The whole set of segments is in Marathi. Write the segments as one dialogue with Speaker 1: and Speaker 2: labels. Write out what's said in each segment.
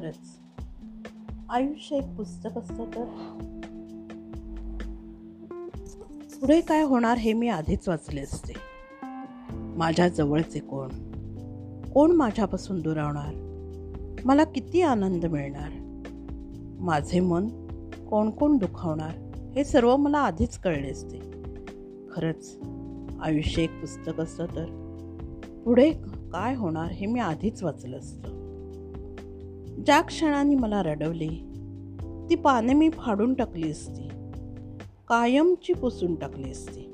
Speaker 1: खरंच आयुष्य एक पुस्तक असतं तर पुढे काय होणार हे मी आधीच वाचले असते माझ्या जवळचे कोण कोण माझ्यापासून दुरावणार मला किती आनंद मिळणार माझे मन कोण कोण दुखावणार हे सर्व मला आधीच कळले असते खरंच आयुष्य एक पुस्तक असतं तर पुढे काय होणार हे मी आधीच वाचलं असतं ज्या क्षणाने मला रडवले ती पाने मी फाडून टाकली असती. कायमची पुसून टाकली असती.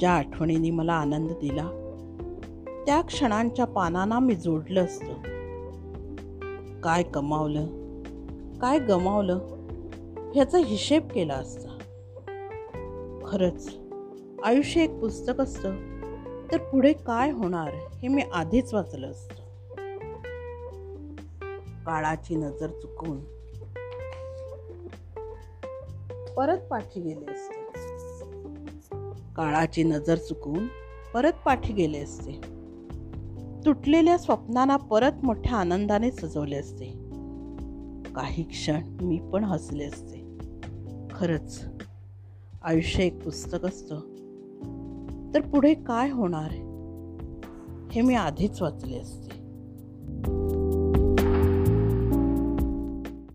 Speaker 1: ज्या आठवणीने मला आनंद दिला त्या क्षणांच्या पानांना मी जोडलं असतं. काय कमावलं काय गमावलं ह्याचा हिशेब केला असता. खरंच आयुष्य एक पुस्तक असतं तर पुढे काय होणार हे मी आधीच वाचलं असतं. काळाची नजर चुकवून. परत पाठी गेले असते. काळाची नजर चुकवून परत पाठी गेले असते. तुटलेल्या स्वप्नांना परत मोठ्या आनंदाने सजवले असते. काही क्षण मी पण हसले असते. खरंच आयुष्य एक पुस्तक असतं. तर पुढे काय होणार? हे मी आधीच वाचले असते.